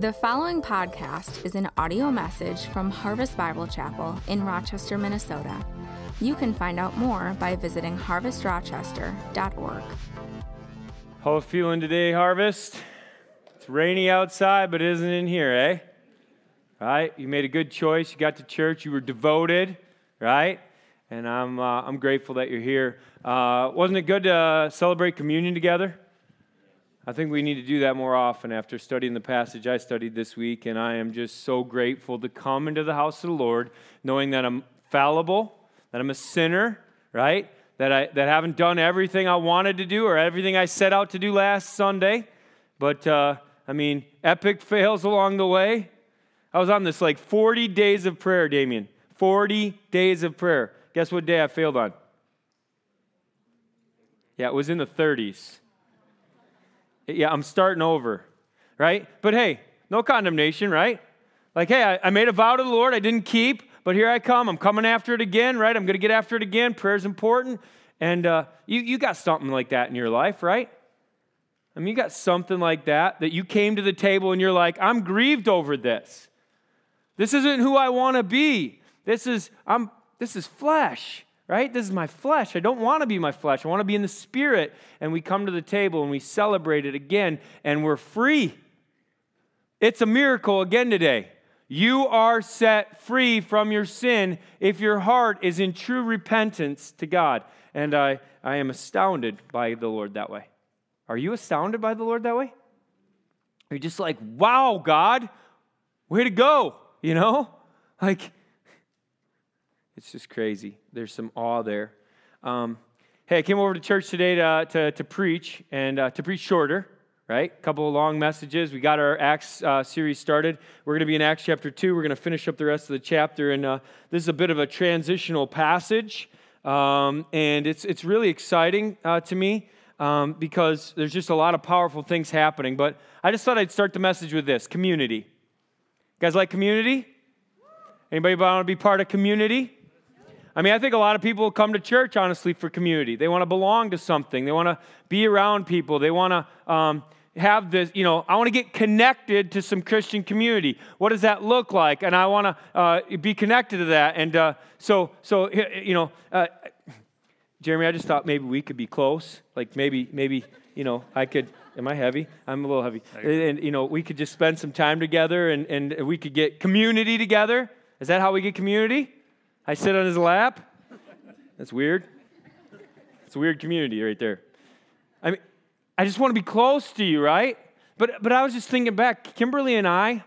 The following podcast is an audio message from Harvest Bible Chapel in Rochester, Minnesota. You can find out more by visiting harvestrochester.org. How are feeling today, Harvest? It's rainy outside, but it isn't in here, eh? Right? You made a good choice. You got to church. You were devoted, right? And I'm, uh, I'm grateful that you're here. Uh, wasn't it good to uh, celebrate communion together? I think we need to do that more often after studying the passage I studied this week. And I am just so grateful to come into the house of the Lord knowing that I'm fallible, that I'm a sinner, right? That I that haven't done everything I wanted to do or everything I set out to do last Sunday. But uh, I mean, epic fails along the way. I was on this like 40 days of prayer, Damien. 40 days of prayer. Guess what day I failed on? Yeah, it was in the 30s. Yeah, I'm starting over, right? But hey, no condemnation, right? Like, hey, I, I made a vow to the Lord I didn't keep, but here I come. I'm coming after it again, right? I'm going to get after it again. Prayer's important. And uh, you, you got something like that in your life, right? I mean, you got something like that that you came to the table and you're like, I'm grieved over this. This isn't who I want to be. This is, I'm, this is flesh right? This is my flesh. I don't want to be my flesh. I want to be in the spirit. And we come to the table and we celebrate it again, and we're free. It's a miracle again today. You are set free from your sin if your heart is in true repentance to God. And I, I am astounded by the Lord that way. Are you astounded by the Lord that way? Are you just like, wow, God, way to go? You know? Like, it's just crazy. There's some awe there. Um, hey, I came over to church today to, to, to preach and uh, to preach shorter, right? A couple of long messages. We got our Acts uh, series started. We're going to be in Acts chapter 2. We're going to finish up the rest of the chapter. And uh, this is a bit of a transitional passage. Um, and it's, it's really exciting uh, to me um, because there's just a lot of powerful things happening. But I just thought I'd start the message with this community. You guys like community? Anybody want to be part of community? I mean, I think a lot of people come to church, honestly, for community. They want to belong to something, they want to be around people, they want to. Um, have this, you know, I want to get connected to some Christian community. What does that look like? And I want to uh, be connected to that. And uh, so, so you know, uh, Jeremy, I just thought maybe we could be close. Like maybe, maybe, you know, I could. Am I heavy? I'm a little heavy. And you know, we could just spend some time together, and and we could get community together. Is that how we get community? I sit on his lap. That's weird. It's a weird community right there. I mean, I just want to be close to you, right? But, but I was just thinking back, Kimberly and I,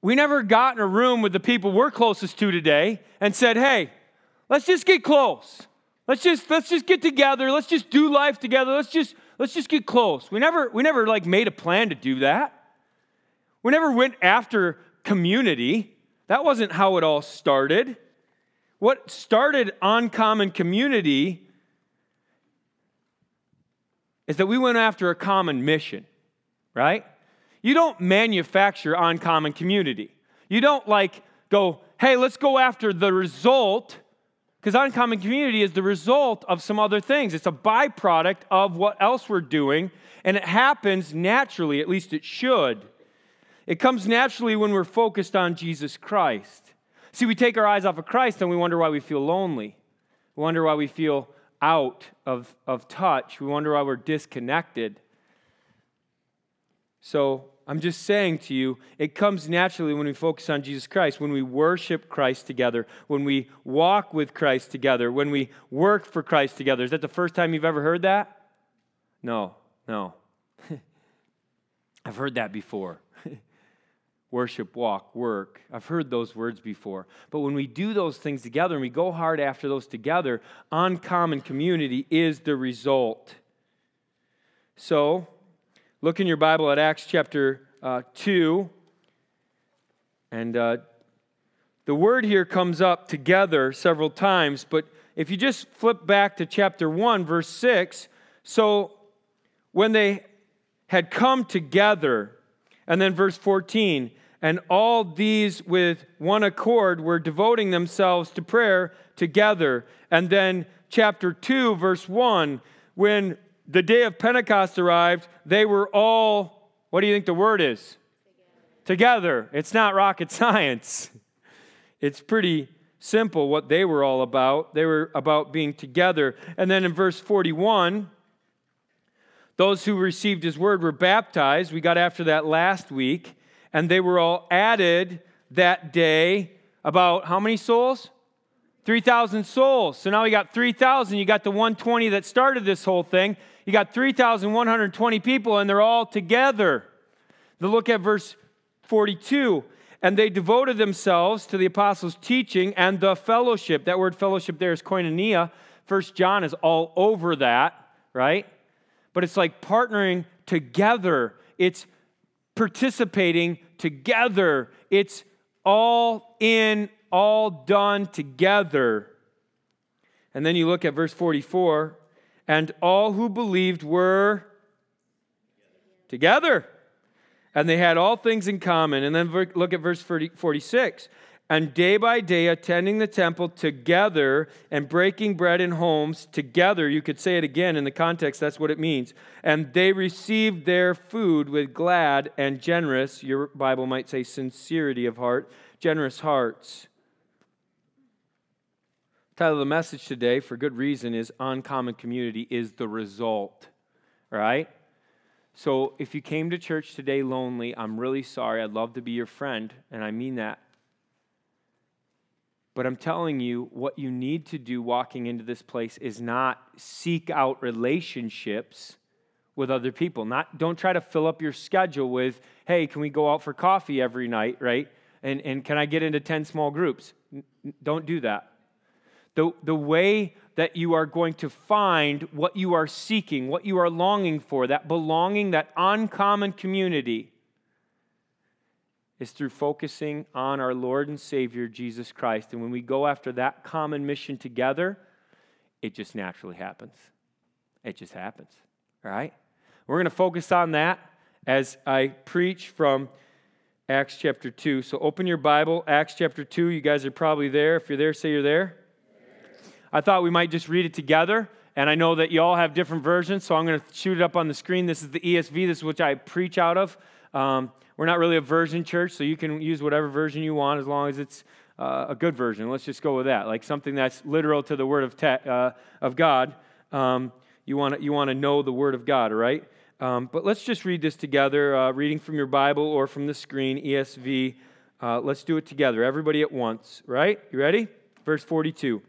we never got in a room with the people we're closest to today and said, hey, let's just get close. Let's just let's just get together. Let's just do life together. Let's just let's just get close. We never we never like made a plan to do that. We never went after community. That wasn't how it all started. What started Uncommon Community is that we went after a common mission, right? You don't manufacture Uncommon Community. You don't like go, hey, let's go after the result, because Uncommon Community is the result of some other things. It's a byproduct of what else we're doing, and it happens naturally, at least it should. It comes naturally when we're focused on Jesus Christ. See, we take our eyes off of Christ and we wonder why we feel lonely. We wonder why we feel out of, of touch. We wonder why we're disconnected. So I'm just saying to you, it comes naturally when we focus on Jesus Christ, when we worship Christ together, when we walk with Christ together, when we work for Christ together. Is that the first time you've ever heard that? No, no. I've heard that before worship, walk, work. I've heard those words before. But when we do those things together and we go hard after those together, uncommon community is the result. So, look in your Bible at Acts chapter uh, 2. And uh, the word here comes up together several times, but if you just flip back to chapter 1, verse 6, so when they had come together, and then verse 14, and all these with one accord were devoting themselves to prayer together. And then, chapter 2, verse 1, when the day of Pentecost arrived, they were all, what do you think the word is? Together. It's not rocket science. It's pretty simple what they were all about. They were about being together. And then in verse 41, those who received his word were baptized. We got after that last week. And they were all added that day. About how many souls? 3,000 souls. So now we got 3,000. You got the 120 that started this whole thing. You got 3,120 people, and they're all together. Now look at verse 42. And they devoted themselves to the apostles' teaching and the fellowship. That word fellowship there is koinonia. First John is all over that, right? But it's like partnering together. It's participating together. It's all in, all done together. And then you look at verse 44 and all who believed were together. And they had all things in common. And then look at verse 46. And day by day, attending the temple together and breaking bread in homes together. You could say it again in the context, that's what it means. And they received their food with glad and generous, your Bible might say sincerity of heart, generous hearts. Title of the message today, for good reason, is Uncommon Community is the result. Right? So if you came to church today lonely, I'm really sorry. I'd love to be your friend, and I mean that. But I'm telling you, what you need to do walking into this place is not seek out relationships with other people. Not don't try to fill up your schedule with, hey, can we go out for coffee every night, right? And, and can I get into 10 small groups? Don't do that. The, the way that you are going to find what you are seeking, what you are longing for, that belonging, that uncommon community, is through focusing on our Lord and Savior, Jesus Christ. And when we go after that common mission together, it just naturally happens. It just happens. All right? We're going to focus on that as I preach from Acts chapter 2. So open your Bible, Acts chapter 2. You guys are probably there. If you're there, say you're there. I thought we might just read it together. And I know that you all have different versions, so I'm going to shoot it up on the screen. This is the ESV, this is which I preach out of. Um, we're not really a version church, so you can use whatever version you want as long as it's uh, a good version. Let's just go with that, like something that's literal to the Word of, te- uh, of God. Um, you want to you want to know the Word of God, right? Um, but let's just read this together, uh, reading from your Bible or from the screen, ESV. Uh, let's do it together, everybody at once, right? You ready? Verse 42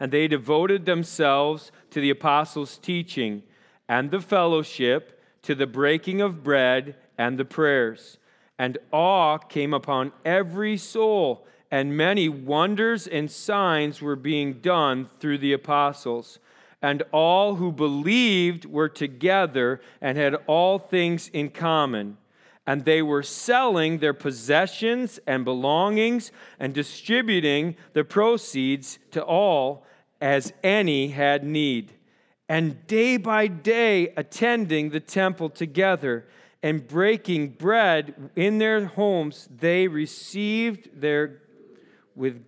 and they devoted themselves to the apostles' teaching and the fellowship, to the breaking of bread and the prayers. And awe came upon every soul, and many wonders and signs were being done through the apostles. And all who believed were together and had all things in common. And they were selling their possessions and belongings and distributing the proceeds to all as any had need, and day by day attending the temple together and breaking bread in their homes, they received their with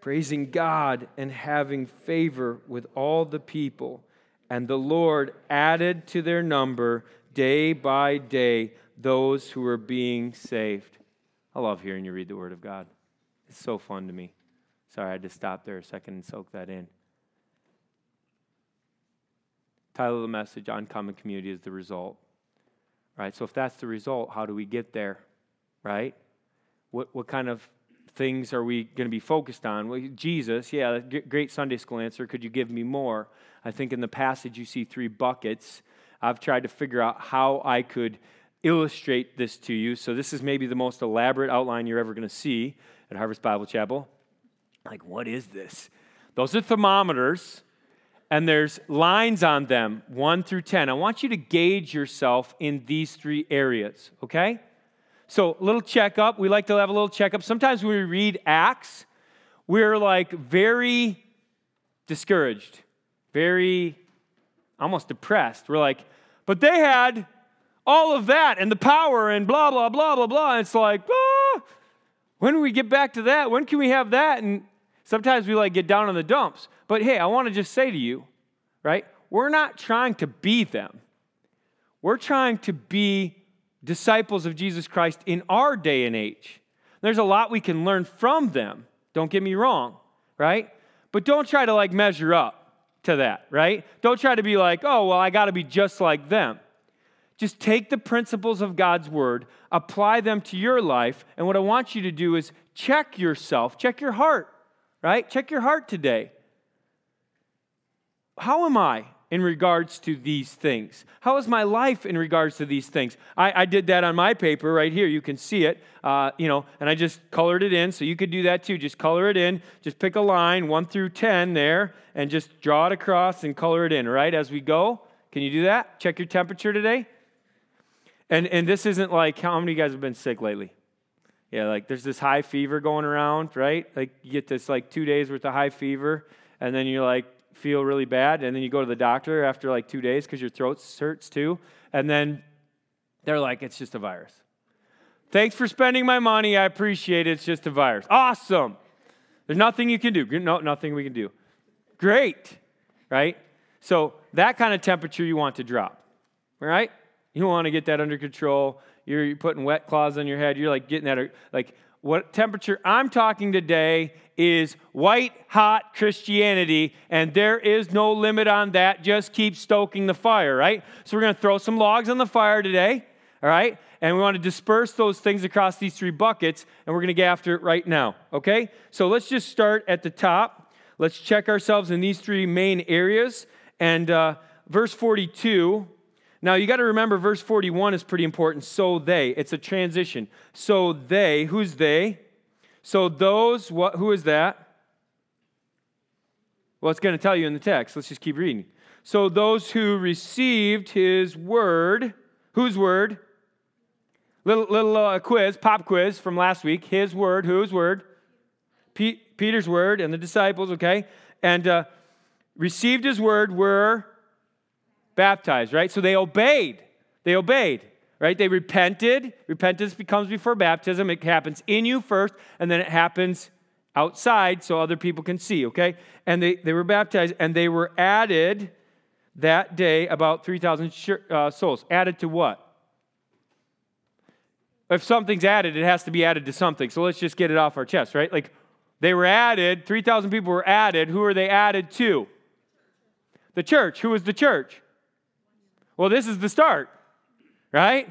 praising God and having favor with all the people. And the Lord added to their number day by day those who were being saved. I love hearing you read the Word of God. It's so fun to me. Sorry, I had to stop there a second and soak that in. Title of the message Uncommon Community is the result. Right? So if that's the result, how do we get there? Right? What, what kind of things are we going to be focused on? Well, Jesus, yeah, great Sunday school answer. Could you give me more? I think in the passage you see three buckets. I've tried to figure out how I could illustrate this to you. So this is maybe the most elaborate outline you're ever going to see at Harvest Bible Chapel. Like, what is this? Those are thermometers, and there's lines on them, 1 through 10. I want you to gauge yourself in these three areas, okay? So, little checkup. We like to have a little checkup. Sometimes when we read Acts, we're like very discouraged, very almost depressed. We're like, but they had all of that and the power and blah, blah, blah, blah, blah. And it's like, ah, when do we get back to that? When can we have that? And Sometimes we like get down in the dumps. But hey, I want to just say to you, right? We're not trying to be them. We're trying to be disciples of Jesus Christ in our day and age. There's a lot we can learn from them. Don't get me wrong, right? But don't try to like measure up to that, right? Don't try to be like, oh, well, I got to be just like them. Just take the principles of God's word, apply them to your life, and what I want you to do is check yourself, check your heart, right? Check your heart today. How am I in regards to these things? How is my life in regards to these things? I, I did that on my paper right here. You can see it, uh, you know, and I just colored it in. So you could do that too. Just color it in. Just pick a line, one through 10 there, and just draw it across and color it in, right? As we go. Can you do that? Check your temperature today. And, and this isn't like, how many of you guys have been sick lately? Yeah, like there's this high fever going around, right? Like you get this like two days worth of high fever, and then you're like, feel really bad, and then you go to the doctor after like two days because your throat hurts too, and then they're like, it's just a virus. Thanks for spending my money. I appreciate it. It's just a virus. Awesome. There's nothing you can do. No, nothing we can do. Great, right? So that kind of temperature you want to drop, right? You want to get that under control. You're putting wet cloths on your head. You're like getting that, like what temperature I'm talking today is white hot Christianity, and there is no limit on that. Just keep stoking the fire, right? So we're going to throw some logs on the fire today, all right? And we want to disperse those things across these three buckets, and we're going to get after it right now, okay? So let's just start at the top. Let's check ourselves in these three main areas. And uh, verse 42. Now you got to remember, verse 41 is pretty important. So they, it's a transition. So they, who's they? So those, what, who is that? Well, it's going to tell you in the text. Let's just keep reading. So those who received his word, whose word? Little, little uh, quiz, pop quiz from last week. His word, whose word? Peter's word and the disciples, okay? And uh, received his word were baptized, right? So they obeyed. They obeyed right? They repented. Repentance becomes before baptism. It happens in you first, and then it happens outside so other people can see, okay? And they, they were baptized, and they were added that day about 3,000 uh, souls. Added to what? If something's added, it has to be added to something. So let's just get it off our chest, right? Like they were added, 3,000 people were added. Who are they added to? The church. Who was the church? Well, this is the start right?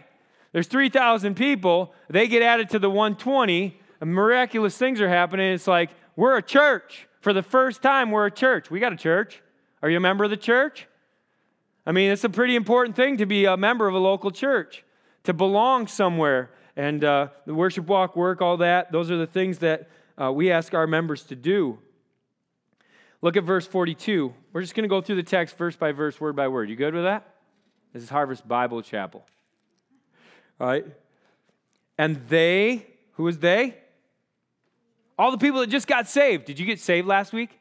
There's 3,000 people. They get added to the 120. miraculous things are happening. It's like, we're a church. For the first time, we're a church. We got a church. Are you a member of the church? I mean, it's a pretty important thing to be a member of a local church, to belong somewhere. And uh, the worship walk, work, all that, those are the things that uh, we ask our members to do. Look at verse 42. We're just going to go through the text verse by verse, word by word. You good with that? This is Harvest Bible Chapel. All right? And they, who is they? All the people that just got saved. Did you get saved last week?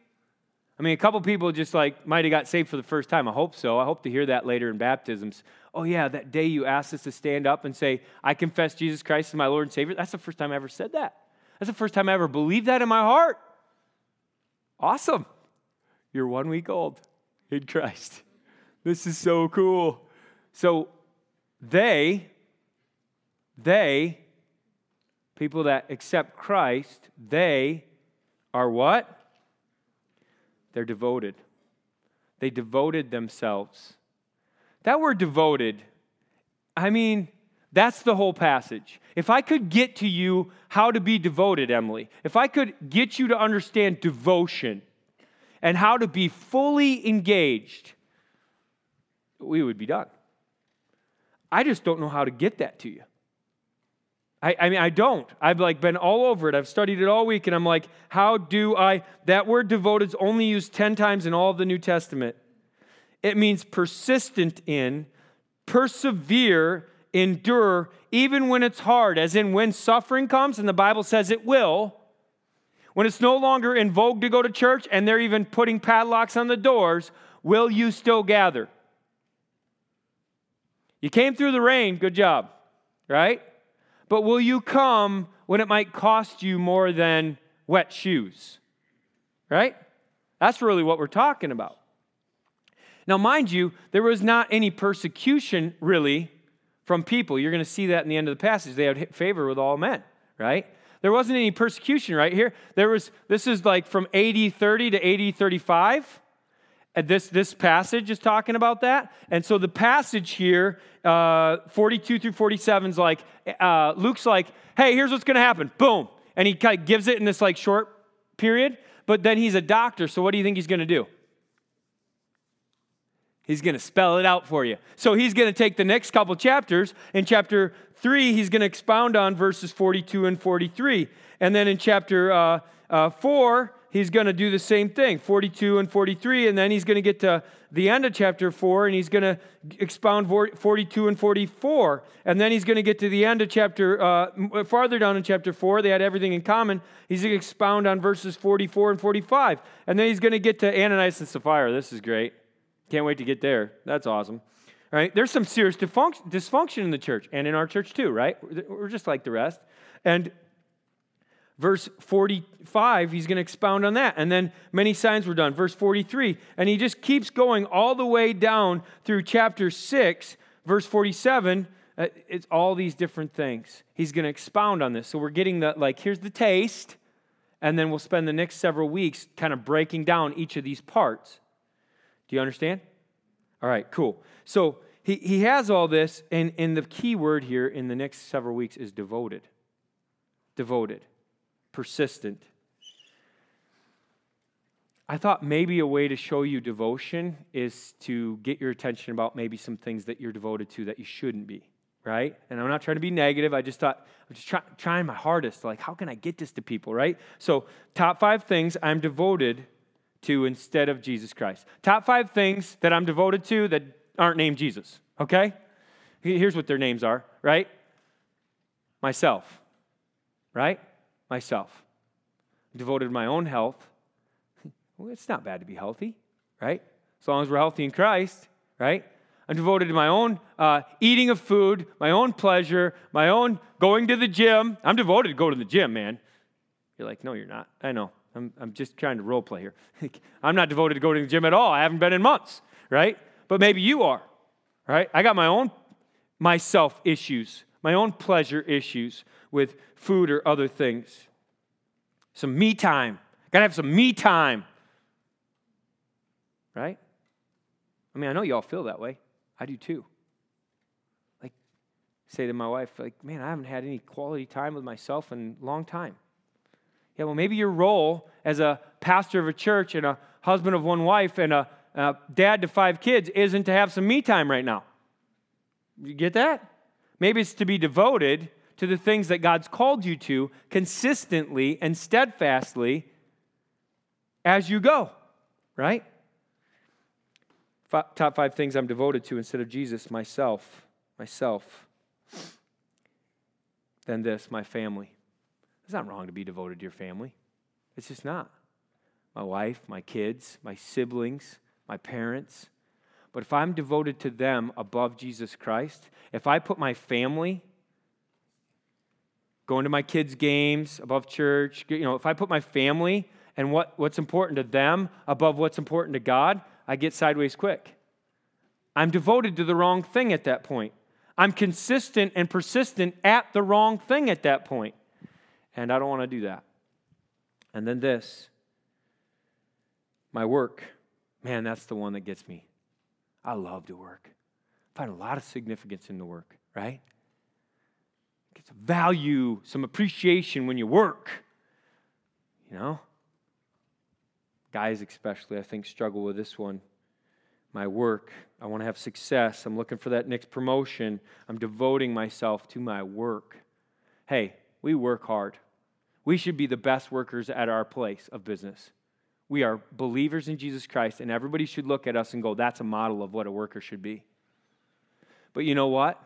I mean, a couple people just like might have got saved for the first time. I hope so. I hope to hear that later in baptisms. Oh, yeah, that day you asked us to stand up and say, I confess Jesus Christ as my Lord and Savior. That's the first time I ever said that. That's the first time I ever believed that in my heart. Awesome. You're one week old in Christ. This is so cool. So they they, people that accept Christ, they are what? They're devoted. They devoted themselves. That word devoted, I mean, that's the whole passage. If I could get to you how to be devoted, Emily, if I could get you to understand devotion and how to be fully engaged, we would be done. I just don't know how to get that to you. I, I, mean, I don't. I've like been all over it. I've studied it all week, and I'm like, how do I? That word devoted is only used 10 times in all of the New Testament. It means persistent in, persevere, endure, even when it's hard, as in when suffering comes, and the Bible says it will. When it's no longer in vogue to go to church and they're even putting padlocks on the doors, will you still gather? You came through the rain, good job, right? But will you come when it might cost you more than wet shoes? Right? That's really what we're talking about. Now, mind you, there was not any persecution really from people. You're going to see that in the end of the passage. They had favor with all men, right? There wasn't any persecution right here. There was, this is like from AD 30 to AD 35. And this, this passage is talking about that. And so the passage here, uh, 42 through 47 is like, uh, Luke's like, hey, here's what's going to happen. Boom. And he kind of gives it in this like short period. But then he's a doctor. So what do you think he's going to do? He's going to spell it out for you. So he's going to take the next couple chapters. In chapter 3, he's going to expound on verses 42 and 43. And then in chapter uh, uh, 4, he's going to do the same thing 42 and 43. And then he's going to get to the end of chapter 4 and he's going to expound 42 and 44. And then he's going to get to the end of chapter, uh, farther down in chapter 4, they had everything in common. He's going to expound on verses 44 and 45. And then he's going to get to Ananias and Sapphira. This is great. Can't wait to get there. That's awesome. All right, there's some serious dysfunction in the church and in our church too, right? We're just like the rest. And verse 45, he's going to expound on that. And then many signs were done. Verse 43, and he just keeps going all the way down through chapter 6, verse 47. Uh, it's all these different things. He's going to expound on this. So we're getting the, like, here's the taste, and then we'll spend the next several weeks kind of breaking down each of these parts. Do you understand? All right, cool. So he, he has all this, and, and the key word here in the next several weeks is devoted. Devoted, persistent. I thought maybe a way to show you devotion is to get your attention about maybe some things that you're devoted to that you shouldn't be, right? And I'm not trying to be negative. I just thought, I'm just try, trying my hardest. Like, how can I get this to people, right? So, top five things I'm devoted to instead of Jesus Christ. Top five things that I'm devoted to that aren't named Jesus, okay? Here's what their names are, right? Myself, right? Myself. Devoted my own health. Well, it's not bad to be healthy, right? As long as we're healthy in Christ, right? I'm devoted to my own uh, eating of food, my own pleasure, my own going to the gym. I'm devoted to go to the gym, man. You're like, no, you're not. I know. I'm, I'm just trying to role play here. I'm not devoted to going to the gym at all. I haven't been in months, right? But maybe you are, right? I got my own myself issues, my own pleasure issues with food or other things. Some me time. Gotta have some me time, right? I mean, I know y'all feel that way. I do too. Like, say to my wife, like, man, I haven't had any quality time with myself in a long time. Yeah, well, maybe your role as a pastor of a church and a husband of one wife and a, a dad to five kids isn't to have some me time right now. You get that? Maybe it's to be devoted to the things that God's called you to consistently and steadfastly as you go, right? F- top five things I'm devoted to instead of Jesus myself, myself. Then this, my family. It's not wrong to be devoted to your family. It's just not. My wife, my kids, my siblings, my parents. But if I'm devoted to them above Jesus Christ, if I put my family, going to my kids' games above church, you know, if I put my family and what, what's important to them above what's important to God, I get sideways quick. I'm devoted to the wrong thing at that point. I'm consistent and persistent at the wrong thing at that point. And I don't want to do that. And then this my work. Man, that's the one that gets me. I love to work. I find a lot of significance in the work, right? Get some value, some appreciation when you work. You know? Guys, especially, I think, struggle with this one. My work. I want to have success. I'm looking for that next promotion. I'm devoting myself to my work. Hey, we work hard. We should be the best workers at our place of business. We are believers in Jesus Christ, and everybody should look at us and go, that's a model of what a worker should be. But you know what?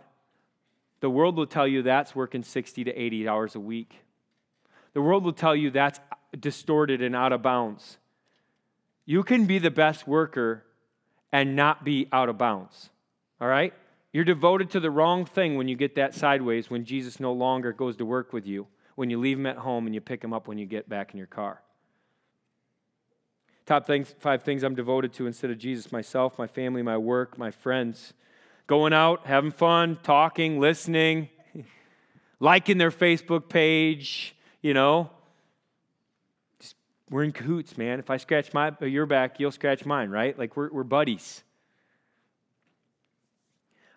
The world will tell you that's working 60 to 80 hours a week. The world will tell you that's distorted and out of bounds. You can be the best worker and not be out of bounds. All right? You're devoted to the wrong thing when you get that sideways, when Jesus no longer goes to work with you, when you leave him at home and you pick him up when you get back in your car. Top things, five things I'm devoted to instead of Jesus myself, my family, my work, my friends. going out, having fun, talking, listening, liking their Facebook page, you know. Just, we're in cahoots, man. If I scratch my, your back, you'll scratch mine, right? Like we're, we're buddies.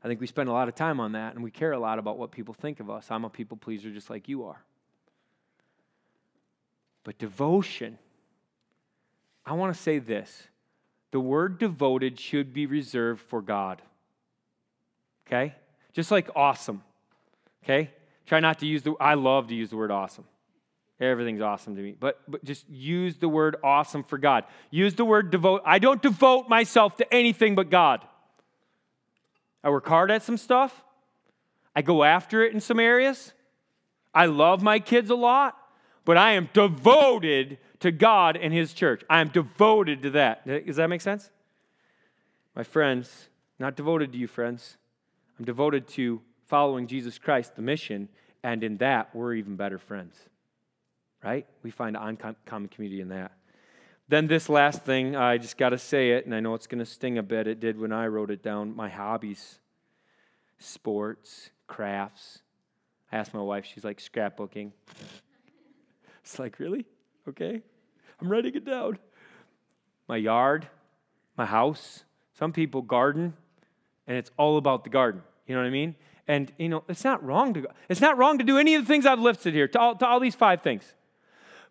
I think we spend a lot of time on that and we care a lot about what people think of us. I'm a people pleaser just like you are. But devotion, I want to say this the word devoted should be reserved for God. Okay? Just like awesome. Okay? Try not to use the I love to use the word awesome. Everything's awesome to me. But but just use the word awesome for God. Use the word devote. I don't devote myself to anything but God. I work hard at some stuff. I go after it in some areas. I love my kids a lot, but I am devoted to God and His church. I am devoted to that. Does that make sense? My friends, not devoted to you, friends. I'm devoted to following Jesus Christ, the mission, and in that, we're even better friends. Right? We find uncommon community in that. Then, this last thing, I just got to say it, and I know it's going to sting a bit. It did when I wrote it down. My hobbies sports, crafts. I asked my wife, she's like, scrapbooking. it's like, really? Okay. I'm writing it down. My yard, my house. Some people garden, and it's all about the garden. You know what I mean? And you know, it's not wrong to it's not wrong to do any of the things I've listed here, to all, to all these five things.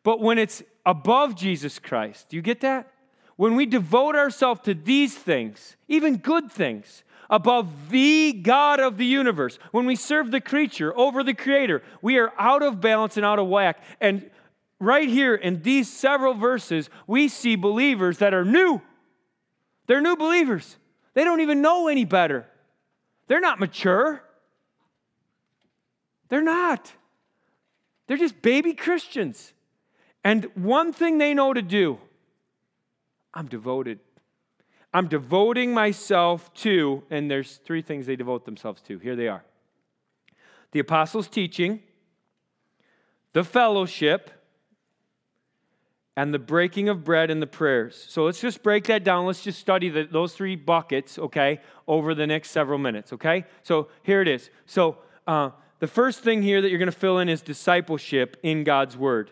But when it's above Jesus Christ, do you get that? When we devote ourselves to these things, even good things, above the God of the universe, when we serve the creature over the creator, we are out of balance and out of whack. And right here in these several verses, we see believers that are new. They're new believers. They don't even know any better. They're not mature. They're not. They're just baby Christians. And one thing they know to do I'm devoted. I'm devoting myself to, and there's three things they devote themselves to. Here they are the apostles' teaching, the fellowship, and the breaking of bread and the prayers. So let's just break that down. Let's just study the, those three buckets, okay, over the next several minutes, okay? So here it is. So uh, the first thing here that you're going to fill in is discipleship in God's Word.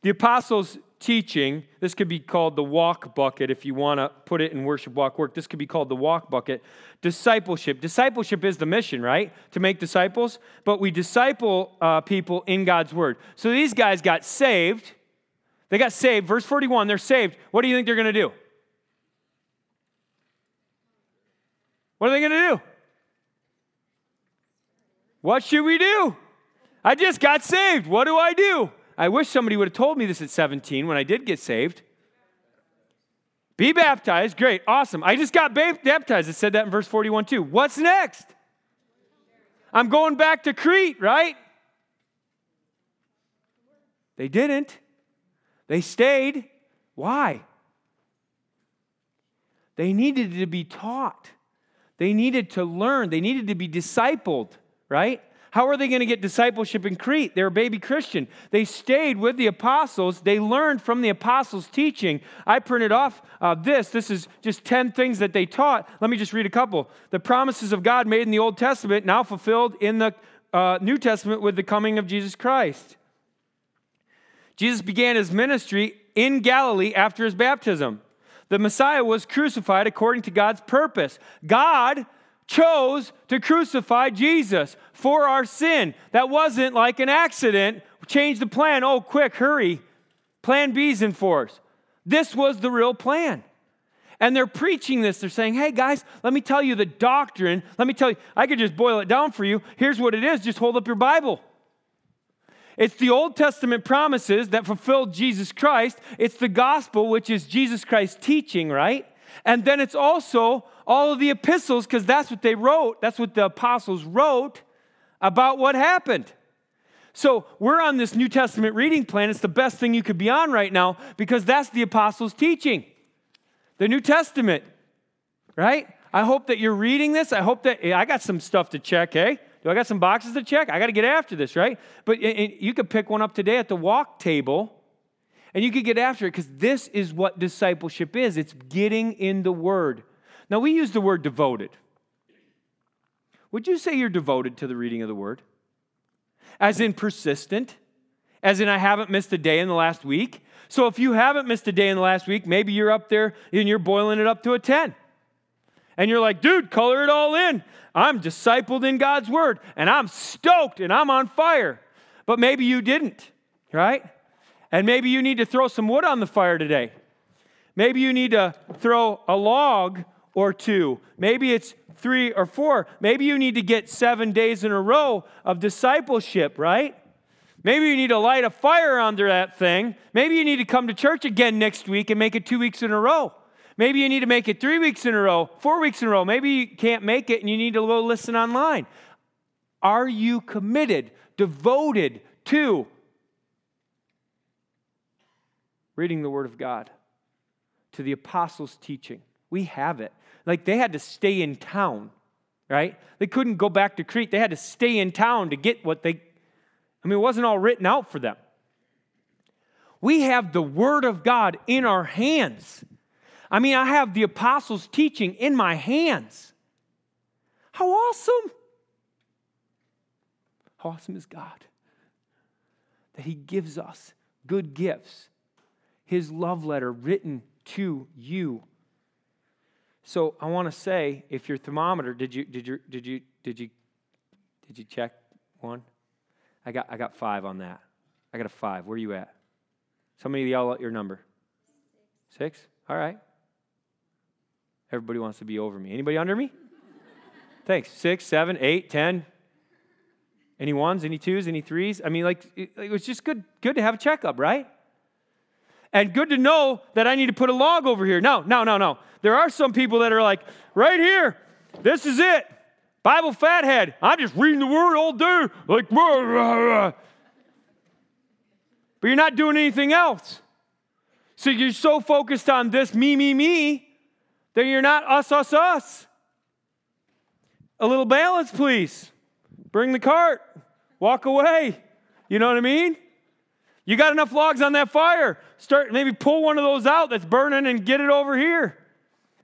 The apostles' teaching, this could be called the walk bucket if you want to put it in worship walk work. This could be called the walk bucket. Discipleship. Discipleship is the mission, right? To make disciples. But we disciple uh, people in God's Word. So these guys got saved they got saved. Verse 41, they're saved. What do you think they're going to do? What are they going to do? What should we do? I just got saved. What do I do? I wish somebody would have told me this at 17 when I did get saved. Be baptized. Great. Awesome. I just got baptized. It said that in verse 41 too. What's next? I'm going back to Crete, right? They didn't. They stayed. Why? They needed to be taught. They needed to learn. They needed to be discipled, right? How are they going to get discipleship in Crete? They're a baby Christian. They stayed with the apostles. They learned from the apostles' teaching. I printed off uh, this. This is just 10 things that they taught. Let me just read a couple. The promises of God made in the Old Testament, now fulfilled in the uh, New Testament with the coming of Jesus Christ. Jesus began his ministry in Galilee after his baptism. The Messiah was crucified according to God's purpose. God chose to crucify Jesus for our sin. That wasn't like an accident. Change the plan. Oh, quick, hurry. Plan B's in force. This was the real plan. And they're preaching this. They're saying, hey, guys, let me tell you the doctrine. Let me tell you, I could just boil it down for you. Here's what it is just hold up your Bible. It's the Old Testament promises that fulfilled Jesus Christ. It's the gospel, which is Jesus Christ's teaching, right? And then it's also all of the epistles, because that's what they wrote. That's what the apostles wrote about what happened. So we're on this New Testament reading plan. It's the best thing you could be on right now because that's the apostles' teaching. The New Testament, right? I hope that you're reading this. I hope that I got some stuff to check, eh? Do I got some boxes to check? I got to get after this, right? But you could pick one up today at the walk table and you could get after it because this is what discipleship is it's getting in the Word. Now, we use the word devoted. Would you say you're devoted to the reading of the word? As in persistent? As in, I haven't missed a day in the last week? So if you haven't missed a day in the last week, maybe you're up there and you're boiling it up to a 10. And you're like, dude, color it all in. I'm discipled in God's word and I'm stoked and I'm on fire. But maybe you didn't, right? And maybe you need to throw some wood on the fire today. Maybe you need to throw a log or two. Maybe it's three or four. Maybe you need to get seven days in a row of discipleship, right? Maybe you need to light a fire under that thing. Maybe you need to come to church again next week and make it two weeks in a row. Maybe you need to make it three weeks in a row, four weeks in a row. Maybe you can't make it and you need to go listen online. Are you committed, devoted to reading the Word of God, to the apostles' teaching? We have it. Like they had to stay in town, right? They couldn't go back to Crete. They had to stay in town to get what they, I mean, it wasn't all written out for them. We have the Word of God in our hands. I mean, I have the apostles' teaching in my hands. How awesome! How awesome is God that He gives us good gifts, His love letter written to you. So I want to say, if your thermometer, did you did you did you did you did you check one? I got I got five on that. I got a five. Where are you at? Somebody yell out your number. Six? All right. Everybody wants to be over me. Anybody under me? Thanks. Six, seven, eight, ten. Any ones? Any twos? Any threes? I mean, like it, it was just good, good to have a checkup, right? And good to know that I need to put a log over here. No, no, no, no. There are some people that are like, right here, this is it. Bible fathead. I'm just reading the word all day. Like, but you're not doing anything else. So you're so focused on this me, me, me, that you're not us, us, us. A little balance, please. Bring the cart. Walk away. You know what I mean? You got enough logs on that fire. Start maybe pull one of those out that's burning and get it over here.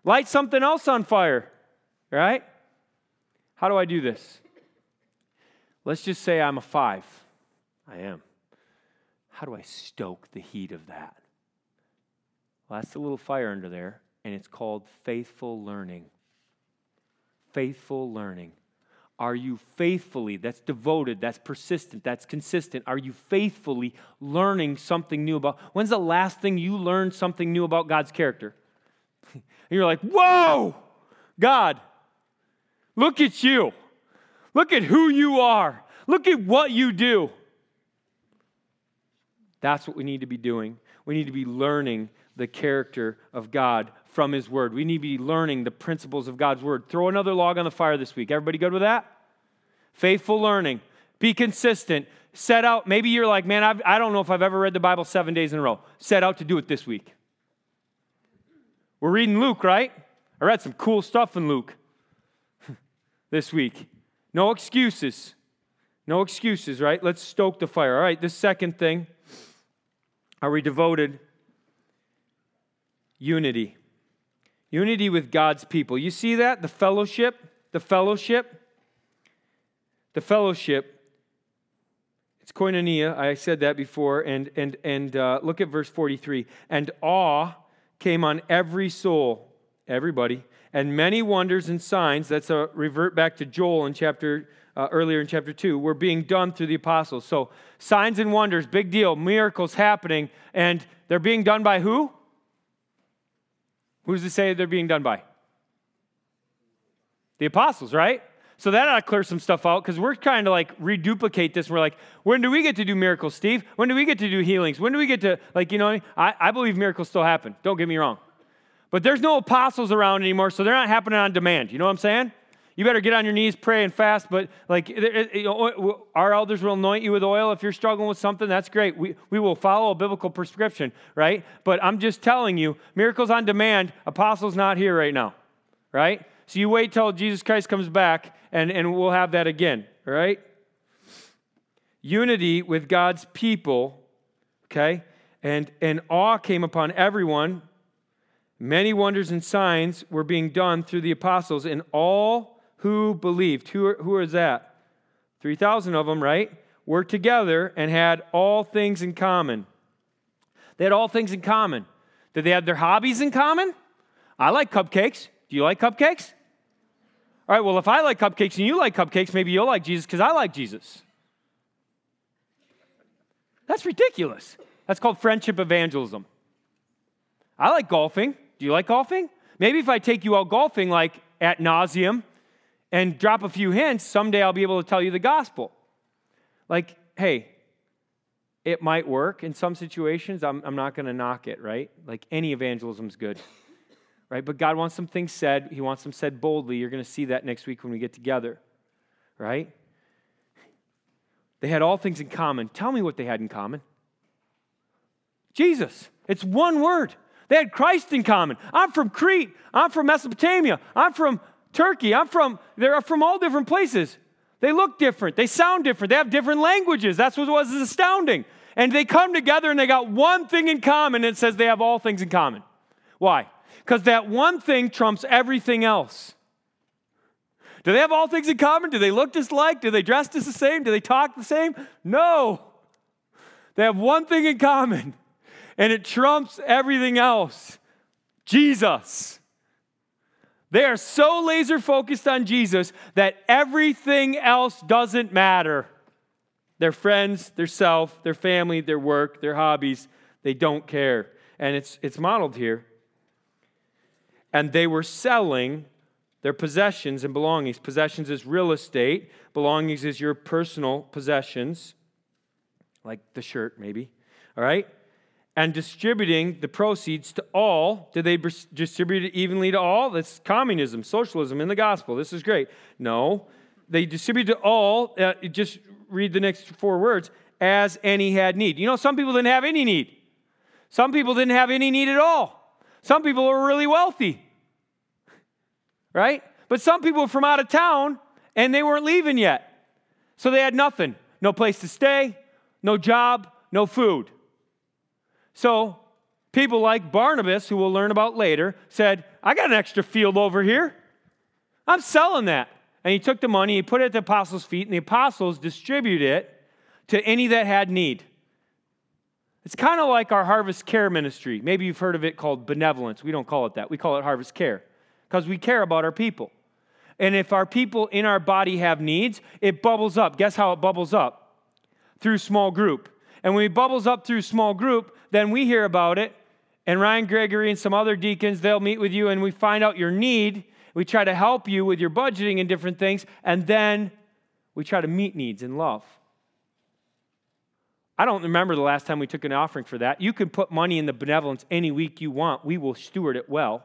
Light something else on fire. Right? How do I do this? Let's just say I'm a five. I am. How do I stoke the heat of that? Well, that's a little fire under there, and it's called faithful learning. Faithful learning. Are you faithfully, that's devoted, that's persistent, that's consistent? Are you faithfully learning something new about? When's the last thing you learned something new about God's character? and you're like, whoa, God, look at you. Look at who you are. Look at what you do. That's what we need to be doing. We need to be learning the character of God from His Word. We need to be learning the principles of God's Word. Throw another log on the fire this week. Everybody good with that? Faithful learning. Be consistent. Set out. Maybe you're like, man, I've, I do not know if I've ever read the Bible seven days in a row. Set out to do it this week. We're reading Luke, right? I read some cool stuff in Luke this week. No excuses. No excuses, right? Let's stoke the fire. All right, this second thing. Are we devoted? Unity. Unity with God's people. You see that? The fellowship. The fellowship. The fellowship, it's koinonia. I said that before. And, and, and uh, look at verse 43. And awe came on every soul, everybody, and many wonders and signs. That's a revert back to Joel in chapter uh, earlier in chapter 2 were being done through the apostles. So, signs and wonders, big deal, miracles happening, and they're being done by who? Who's to say they're being done by? The apostles, right? So that ought to clear some stuff out because we're trying to like reduplicate this. We're like, when do we get to do miracles, Steve? When do we get to do healings? When do we get to, like, you know, I, I believe miracles still happen. Don't get me wrong. But there's no apostles around anymore, so they're not happening on demand. You know what I'm saying? You better get on your knees, pray, and fast. But like, our elders will anoint you with oil if you're struggling with something. That's great. We, we will follow a biblical prescription, right? But I'm just telling you, miracles on demand. Apostles not here right now, right? So you wait till Jesus Christ comes back, and, and we'll have that again, right? Unity with God's people, okay? And, and awe came upon everyone. Many wonders and signs were being done through the apostles, and all who believed. Who, who is that? 3,000 of them, right? Were together and had all things in common. They had all things in common. Did they have their hobbies in common? I like cupcakes. Do you like cupcakes? All right, well, if I like cupcakes and you like cupcakes, maybe you'll like Jesus because I like Jesus. That's ridiculous. That's called friendship evangelism. I like golfing. Do you like golfing? Maybe if I take you out golfing like ad nauseam and drop a few hints, someday I'll be able to tell you the gospel. Like, hey, it might work in some situations. I'm, I'm not going to knock it, right? Like any evangelism is good, right? But God wants some things said. He wants them said boldly. You're going to see that next week when we get together, right? They had all things in common. Tell me what they had in common. Jesus. It's one word. They had Christ in common. I'm from Crete. I'm from Mesopotamia. I'm from Turkey. I'm from, they're from all different places. They look different. They sound different. They have different languages. That's what was astounding. And they come together and they got one thing in common. And it says they have all things in common. Why? Because that one thing trumps everything else. Do they have all things in common? Do they look just like? Do they dress just the same? Do they talk the same? No. They have one thing in common, and it trumps everything else Jesus. They are so laser focused on Jesus that everything else doesn't matter. Their friends, their self, their family, their work, their hobbies, they don't care. And it's, it's modeled here. And they were selling their possessions and belongings. Possessions is real estate, belongings is your personal possessions, like the shirt, maybe. All right? And distributing the proceeds to all. Did they distribute it evenly to all? That's communism, socialism in the gospel. This is great. No, they distributed to all. Uh, just read the next four words as any had need. You know, some people didn't have any need. Some people didn't have any need at all. Some people were really wealthy, right? But some people were from out of town and they weren't leaving yet. So they had nothing no place to stay, no job, no food. So people like Barnabas, who we'll learn about later, said, I got an extra field over here. I'm selling that. And he took the money, he put it at the apostles' feet, and the apostles distributed it to any that had need. It's kind of like our harvest care ministry. Maybe you've heard of it called benevolence. We don't call it that. We call it harvest care because we care about our people. And if our people in our body have needs, it bubbles up. Guess how it bubbles up? Through small group. And when it bubbles up through small group, then we hear about it. And Ryan Gregory and some other deacons, they'll meet with you and we find out your need. We try to help you with your budgeting and different things. And then we try to meet needs in love. I don't remember the last time we took an offering for that. You can put money in the benevolence any week you want. We will steward it well.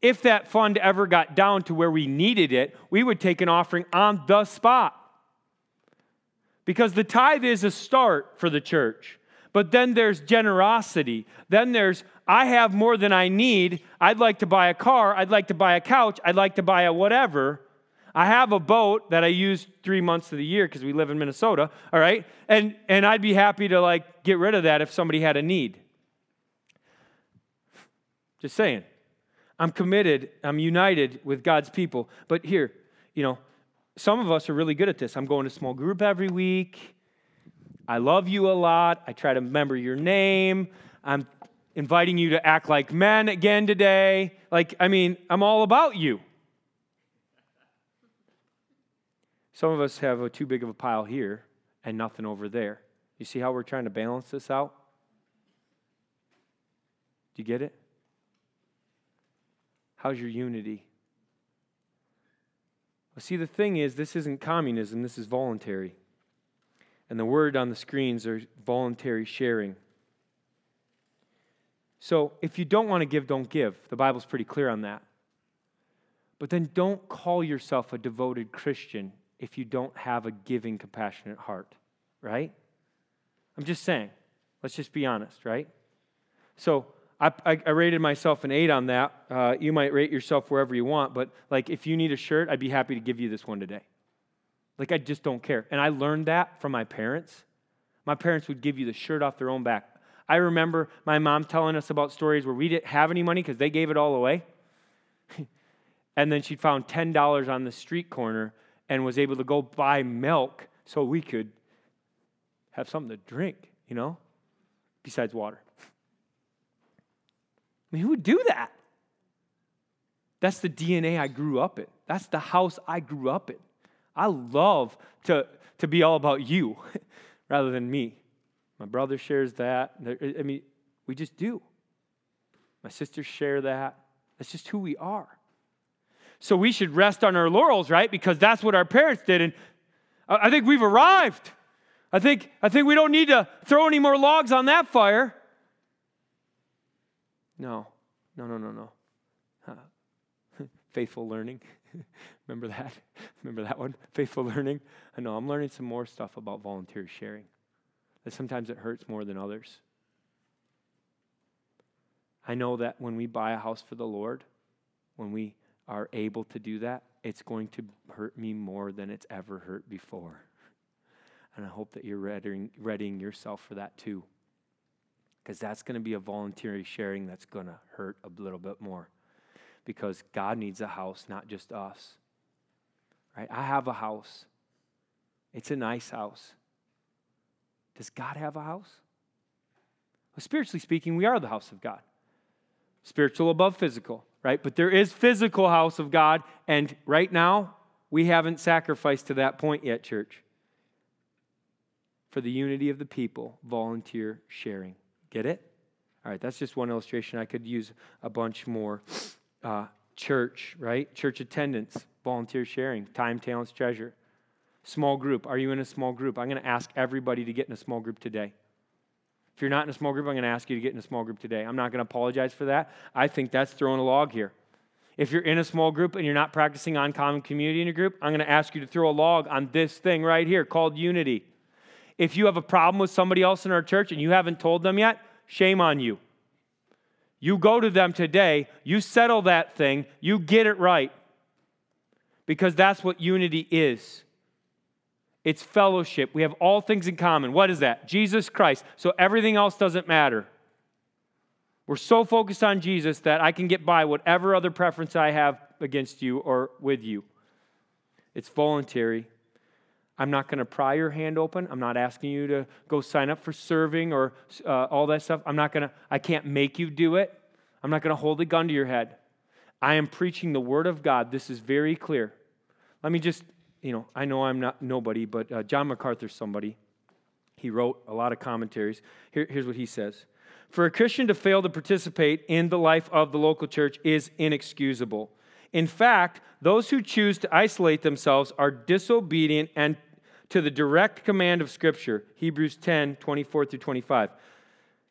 If that fund ever got down to where we needed it, we would take an offering on the spot. Because the tithe is a start for the church. But then there's generosity. Then there's, I have more than I need. I'd like to buy a car. I'd like to buy a couch. I'd like to buy a whatever. I have a boat that I use three months of the year because we live in Minnesota, all right? And, and I'd be happy to like get rid of that if somebody had a need. Just saying. I'm committed, I'm united with God's people. But here, you know, some of us are really good at this. I'm going to small group every week. I love you a lot. I try to remember your name. I'm inviting you to act like men again today. Like, I mean, I'm all about you. Some of us have a too big of a pile here and nothing over there. You see how we're trying to balance this out? Do you get it? How's your unity? See, the thing is, this isn't communism, this is voluntary. And the word on the screens are voluntary sharing. So if you don't want to give, don't give. The Bible's pretty clear on that. But then don't call yourself a devoted Christian if you don't have a giving, compassionate heart, right? I'm just saying. Let's just be honest, right? So I, I, rated myself an eight on that. Uh, you might rate yourself wherever you want, but like if you need a shirt, I'd be happy to give you this one today. Like I just don't care. And I learned that from my parents. My parents would give you the shirt off their own back. I remember my mom telling us about stories where we didn't have any money because they gave it all away. And then she found $10 on the street corner and was able to go buy milk so we could have something to drink, you know, besides water. I mean, who would do that? That's the DNA I grew up in. That's the house I grew up in. I love to, to be all about you rather than me. My brother shares that. I mean, we just do. My sisters share that. That's just who we are. So we should rest on our laurels, right? Because that's what our parents did. And I think we've arrived. I think, I think we don't need to throw any more logs on that fire. No, no, no, no, no. Huh. Faithful learning. Remember that? Remember that one? Faithful learning. I know I'm learning some more stuff about volunteer sharing. That sometimes it hurts more than others. I know that when we buy a house for the Lord, when we are able to do that, it's going to hurt me more than it's ever hurt before. And I hope that you're readying, readying yourself for that too. Because that's going to be a voluntary sharing that's going to hurt a little bit more. Because God needs a house, not just us. Right? I have a house. It's a nice house. Does God have a house? Well, spiritually speaking, we are the house of God. Spiritual above physical right? But there is physical house of God, and right now, we haven't sacrificed to that point yet, church. For the unity of the people, volunteer sharing. Get it? All right, that's just one illustration. I could use a bunch more. Uh, church, right? Church attendance, volunteer sharing, time, talents, treasure. Small group. Are you in a small group? I'm going to ask everybody to get in a small group today. If you're not in a small group, I'm going to ask you to get in a small group today. I'm not going to apologize for that. I think that's throwing a log here. If you're in a small group and you're not practicing on common community in your group, I'm going to ask you to throw a log on this thing right here called unity. If you have a problem with somebody else in our church and you haven't told them yet, shame on you. You go to them today, you settle that thing, you get it right. Because that's what unity is. It's fellowship. We have all things in common. What is that? Jesus Christ. So everything else doesn't matter. We're so focused on Jesus that I can get by whatever other preference I have against you or with you. It's voluntary. I'm not going to pry your hand open. I'm not asking you to go sign up for serving or uh, all that stuff. I'm not going to, I can't make you do it. I'm not going to hold a gun to your head. I am preaching the word of God. This is very clear. Let me just you know, I know I'm not nobody, but uh, John MacArthur's somebody. He wrote a lot of commentaries. Here, here's what he says For a Christian to fail to participate in the life of the local church is inexcusable. In fact, those who choose to isolate themselves are disobedient and to the direct command of Scripture, Hebrews 10 24 through 25.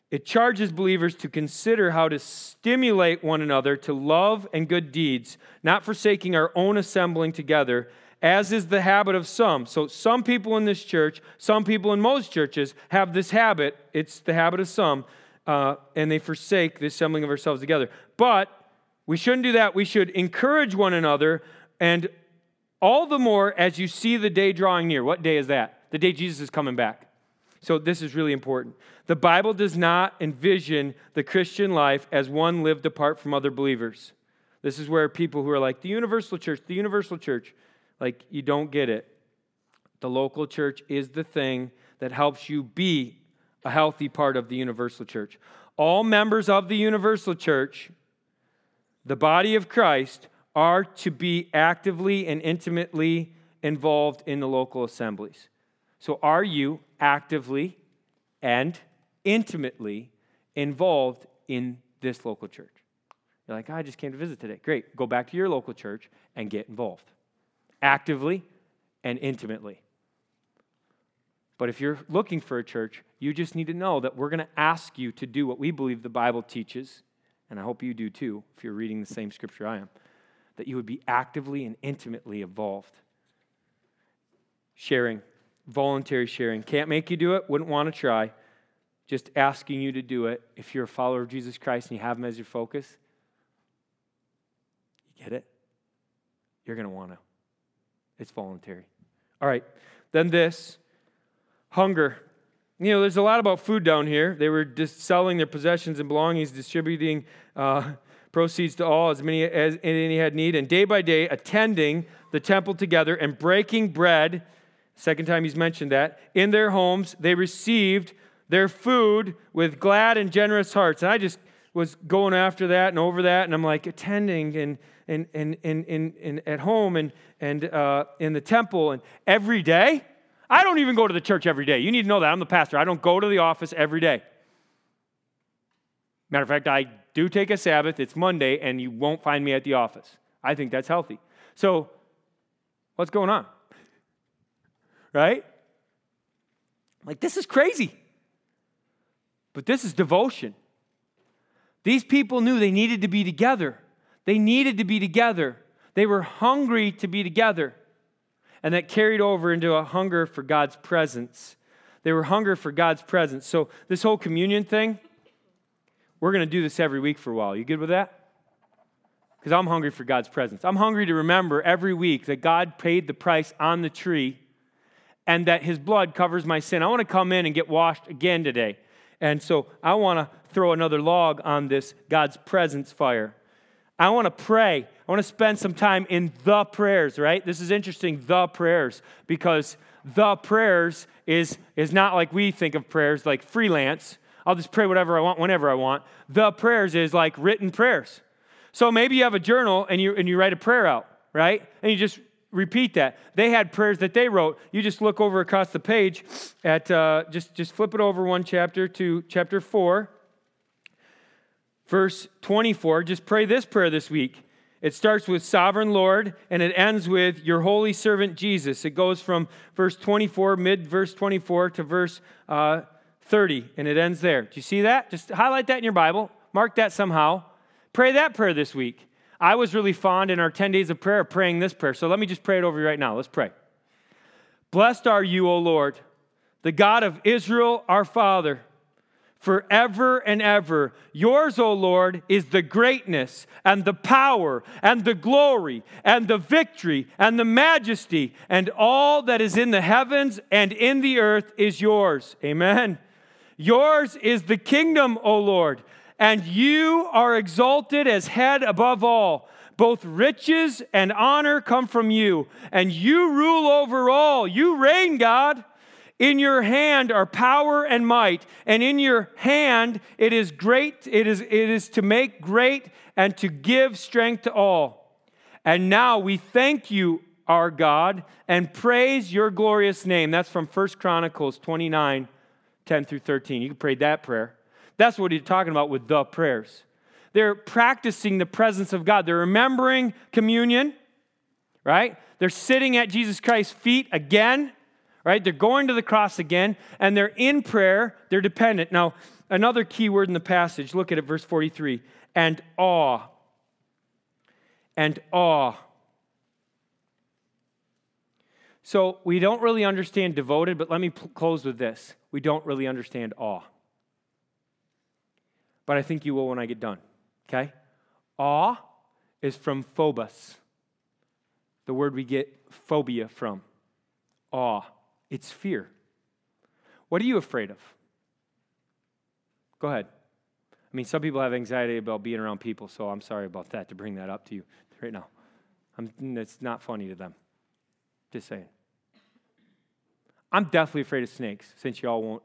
It charges believers to consider how to stimulate one another to love and good deeds, not forsaking our own assembling together as is the habit of some. So, some people in this church, some people in most churches have this habit. It's the habit of some, uh, and they forsake the assembling of ourselves together. But we shouldn't do that. We should encourage one another, and all the more as you see the day drawing near. What day is that? The day Jesus is coming back. So, this is really important. The Bible does not envision the Christian life as one lived apart from other believers. This is where people who are like, the universal church, the universal church, like you don't get it. The local church is the thing that helps you be a healthy part of the universal church. All members of the universal church, the body of Christ, are to be actively and intimately involved in the local assemblies. So, are you actively and intimately involved in this local church? You're like, oh, I just came to visit today. Great. Go back to your local church and get involved actively and intimately. But if you're looking for a church, you just need to know that we're going to ask you to do what we believe the Bible teaches, and I hope you do too, if you're reading the same scripture I am, that you would be actively and intimately involved. Sharing, voluntary sharing. Can't make you do it, wouldn't want to try. Just asking you to do it. If you're a follower of Jesus Christ and you have him as your focus, you get it? You're going to want to. It's voluntary. All right. Then this hunger. You know, there's a lot about food down here. They were just selling their possessions and belongings, distributing uh, proceeds to all as many as any had need, and day by day attending the temple together and breaking bread. Second time he's mentioned that. In their homes, they received their food with glad and generous hearts. And I just was going after that and over that, and I'm like attending and and and and, and, and at home and and uh, in the temple and every day. I don't even go to the church every day. You need to know that I'm the pastor. I don't go to the office every day. Matter of fact, I do take a Sabbath. It's Monday, and you won't find me at the office. I think that's healthy. So, what's going on? Right? Like, this is crazy. But this is devotion. These people knew they needed to be together. They needed to be together. They were hungry to be together. And that carried over into a hunger for God's presence. They were hunger for God's presence. So, this whole communion thing, we're going to do this every week for a while. You good with that? Because I'm hungry for God's presence. I'm hungry to remember every week that God paid the price on the tree and that his blood covers my sin. I want to come in and get washed again today. And so I want to throw another log on this God's presence fire. I want to pray. I want to spend some time in the prayers, right? This is interesting, the prayers, because the prayers is, is not like we think of prayers like freelance. I'll just pray whatever I want, whenever I want. The prayers is like written prayers. So maybe you have a journal and you, and you write a prayer out, right? And you just repeat that. They had prayers that they wrote. You just look over across the page at, uh, just, just flip it over one chapter to chapter 4 verse 24. Just pray this prayer this week. It starts with sovereign Lord and it ends with your holy servant Jesus. It goes from verse 24, mid verse 24, to verse uh, 30, and it ends there. Do you see that? Just highlight that in your Bible, mark that somehow. Pray that prayer this week. I was really fond in our 10 days of prayer praying this prayer. So let me just pray it over you right now. Let's pray. Blessed are you, O Lord, the God of Israel, our Father forever and ever. Yours, O Lord, is the greatness and the power and the glory and the victory and the majesty, and all that is in the heavens and in the earth is yours. Amen. Yours is the kingdom, O Lord, and you are exalted as head above all. Both riches and honor come from you, and you rule over all. You reign, God. In your hand are power and might, and in your hand it is great, it is, it is to make great and to give strength to all. And now we thank you, our God, and praise your glorious name. That's from First Chronicles 29, 10 through 13. You can pray that prayer. That's what he's talking about with the prayers. They're practicing the presence of God. They're remembering communion, right? They're sitting at Jesus Christ's feet again right? They're going to the cross again, and they're in prayer, they're dependent. Now, another key word in the passage, look at it, verse 43 and awe. And awe. So, we don't really understand devoted, but let me close with this. We don't really understand awe. But I think you will when I get done, okay? Awe is from phobos, the word we get phobia from. Awe. It's fear. What are you afraid of? Go ahead. I mean, some people have anxiety about being around people, so I'm sorry about that to bring that up to you right now. I'm, it's not funny to them. Just saying. I'm deathly afraid of snakes, since y'all won't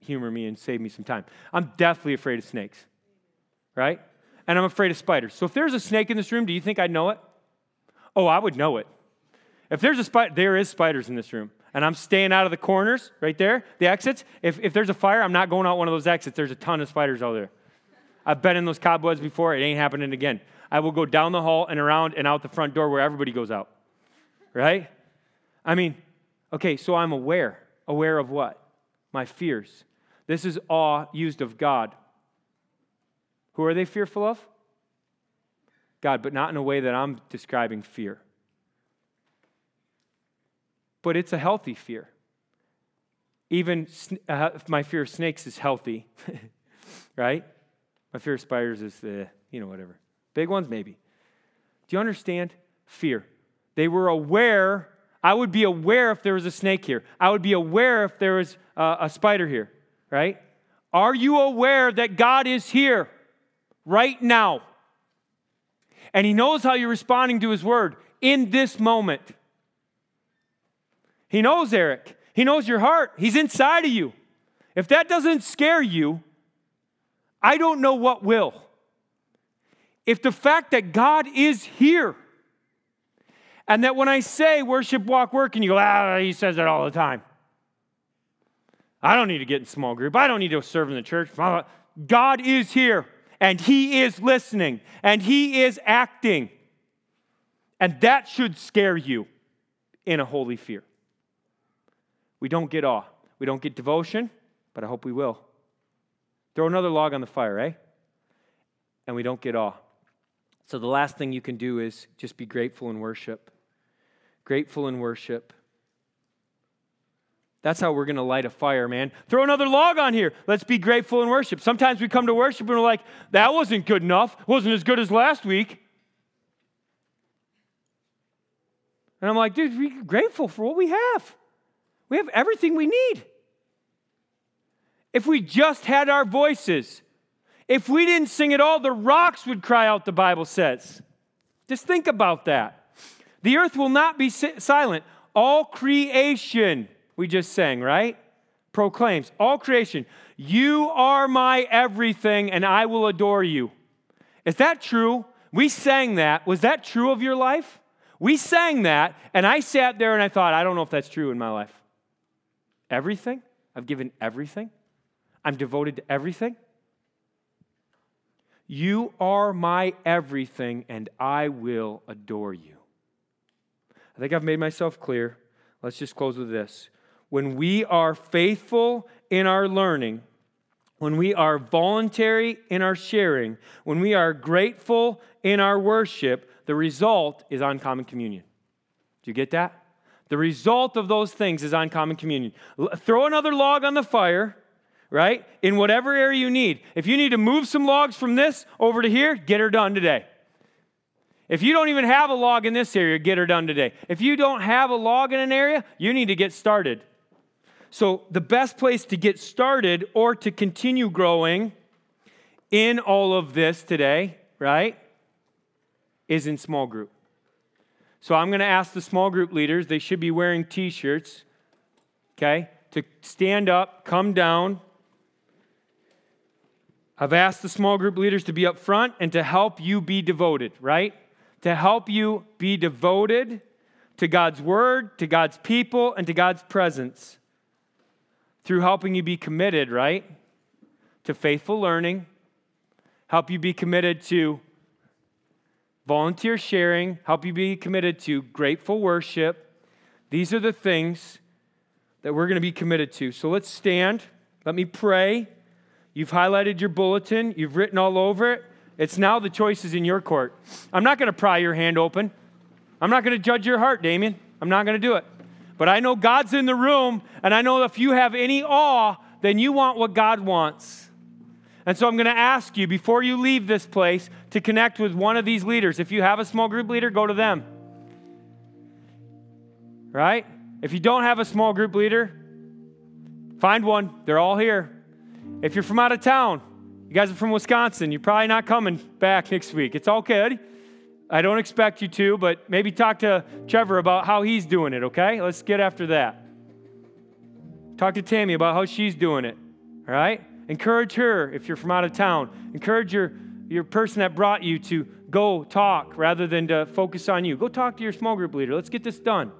humor me and save me some time. I'm deathly afraid of snakes, right? And I'm afraid of spiders. So if there's a snake in this room, do you think I'd know it? Oh, I would know it. If there's a spider, there is spiders in this room and I'm staying out of the corners right there, the exits. If, if there's a fire, I'm not going out one of those exits. There's a ton of spiders out there. I've been in those cobwebs before. It ain't happening again. I will go down the hall and around and out the front door where everybody goes out. Right? I mean, okay, so I'm aware. Aware of what? My fears. This is awe used of God. Who are they fearful of? God, but not in a way that I'm describing fear but it's a healthy fear. Even uh, my fear of snakes is healthy, right? My fear of spiders is the, you know, whatever. Big ones, maybe. Do you understand? Fear. They were aware. I would be aware if there was a snake here. I would be aware if there was uh, a spider here, right? Are you aware that God is here right now? And He knows how you're responding to His word in this moment. He knows, Eric. He knows your heart. He's inside of you. If that doesn't scare you, I don't know what will. If the fact that God is here, and that when I say worship, walk, work, and you go, ah, he says that all the time. I don't need to get in small group. I don't need to serve in the church. God is here, and He is listening, and He is acting. And that should scare you in a holy fear. We don't get awe. We don't get devotion, but I hope we will. Throw another log on the fire, eh? And we don't get awe. So the last thing you can do is just be grateful in worship. Grateful in worship. That's how we're going to light a fire, man. Throw another log on here. Let's be grateful in worship. Sometimes we come to worship and we're like, that wasn't good enough. Wasn't as good as last week. And I'm like, dude, be grateful for what we have. We have everything we need. If we just had our voices, if we didn't sing at all, the rocks would cry out, the Bible says. Just think about that. The earth will not be silent. All creation, we just sang, right? Proclaims, all creation, you are my everything and I will adore you. Is that true? We sang that. Was that true of your life? We sang that, and I sat there and I thought, I don't know if that's true in my life. Everything? I've given everything? I'm devoted to everything? You are my everything, and I will adore you. I think I've made myself clear. Let's just close with this. When we are faithful in our learning, when we are voluntary in our sharing, when we are grateful in our worship, the result is uncommon communion. Do you get that? The result of those things is uncommon communion. Throw another log on the fire, right? In whatever area you need. If you need to move some logs from this over to here, get her done today. If you don't even have a log in this area, get her done today. If you don't have a log in an area, you need to get started. So, the best place to get started or to continue growing in all of this today, right, is in small group. So I'm going to ask the small group leaders, they should be wearing t shirts, okay, to stand up, come down. I've asked the small group leaders to be up front and to help you be devoted, right? To help you be devoted to God's word, to God's people, and to God's presence through helping you be committed, right? To faithful learning, help you be committed to volunteer sharing, help you be committed to grateful worship. These are the things that we're going to be committed to. So let's stand. Let me pray. You've highlighted your bulletin, you've written all over it. It's now the choices in your court. I'm not going to pry your hand open. I'm not going to judge your heart, Damien. I'm not going to do it. But I know God's in the room, and I know if you have any awe, then you want what God wants. And so I'm going to ask you before you leave this place to connect with one of these leaders. If you have a small group leader, go to them. Right? If you don't have a small group leader, find one. They're all here. If you're from out of town, you guys are from Wisconsin, you're probably not coming back next week. It's all good. I don't expect you to, but maybe talk to Trevor about how he's doing it, okay? Let's get after that. Talk to Tammy about how she's doing it, all right? Encourage her if you're from out of town. Encourage your, your person that brought you to go talk rather than to focus on you. Go talk to your small group leader. Let's get this done.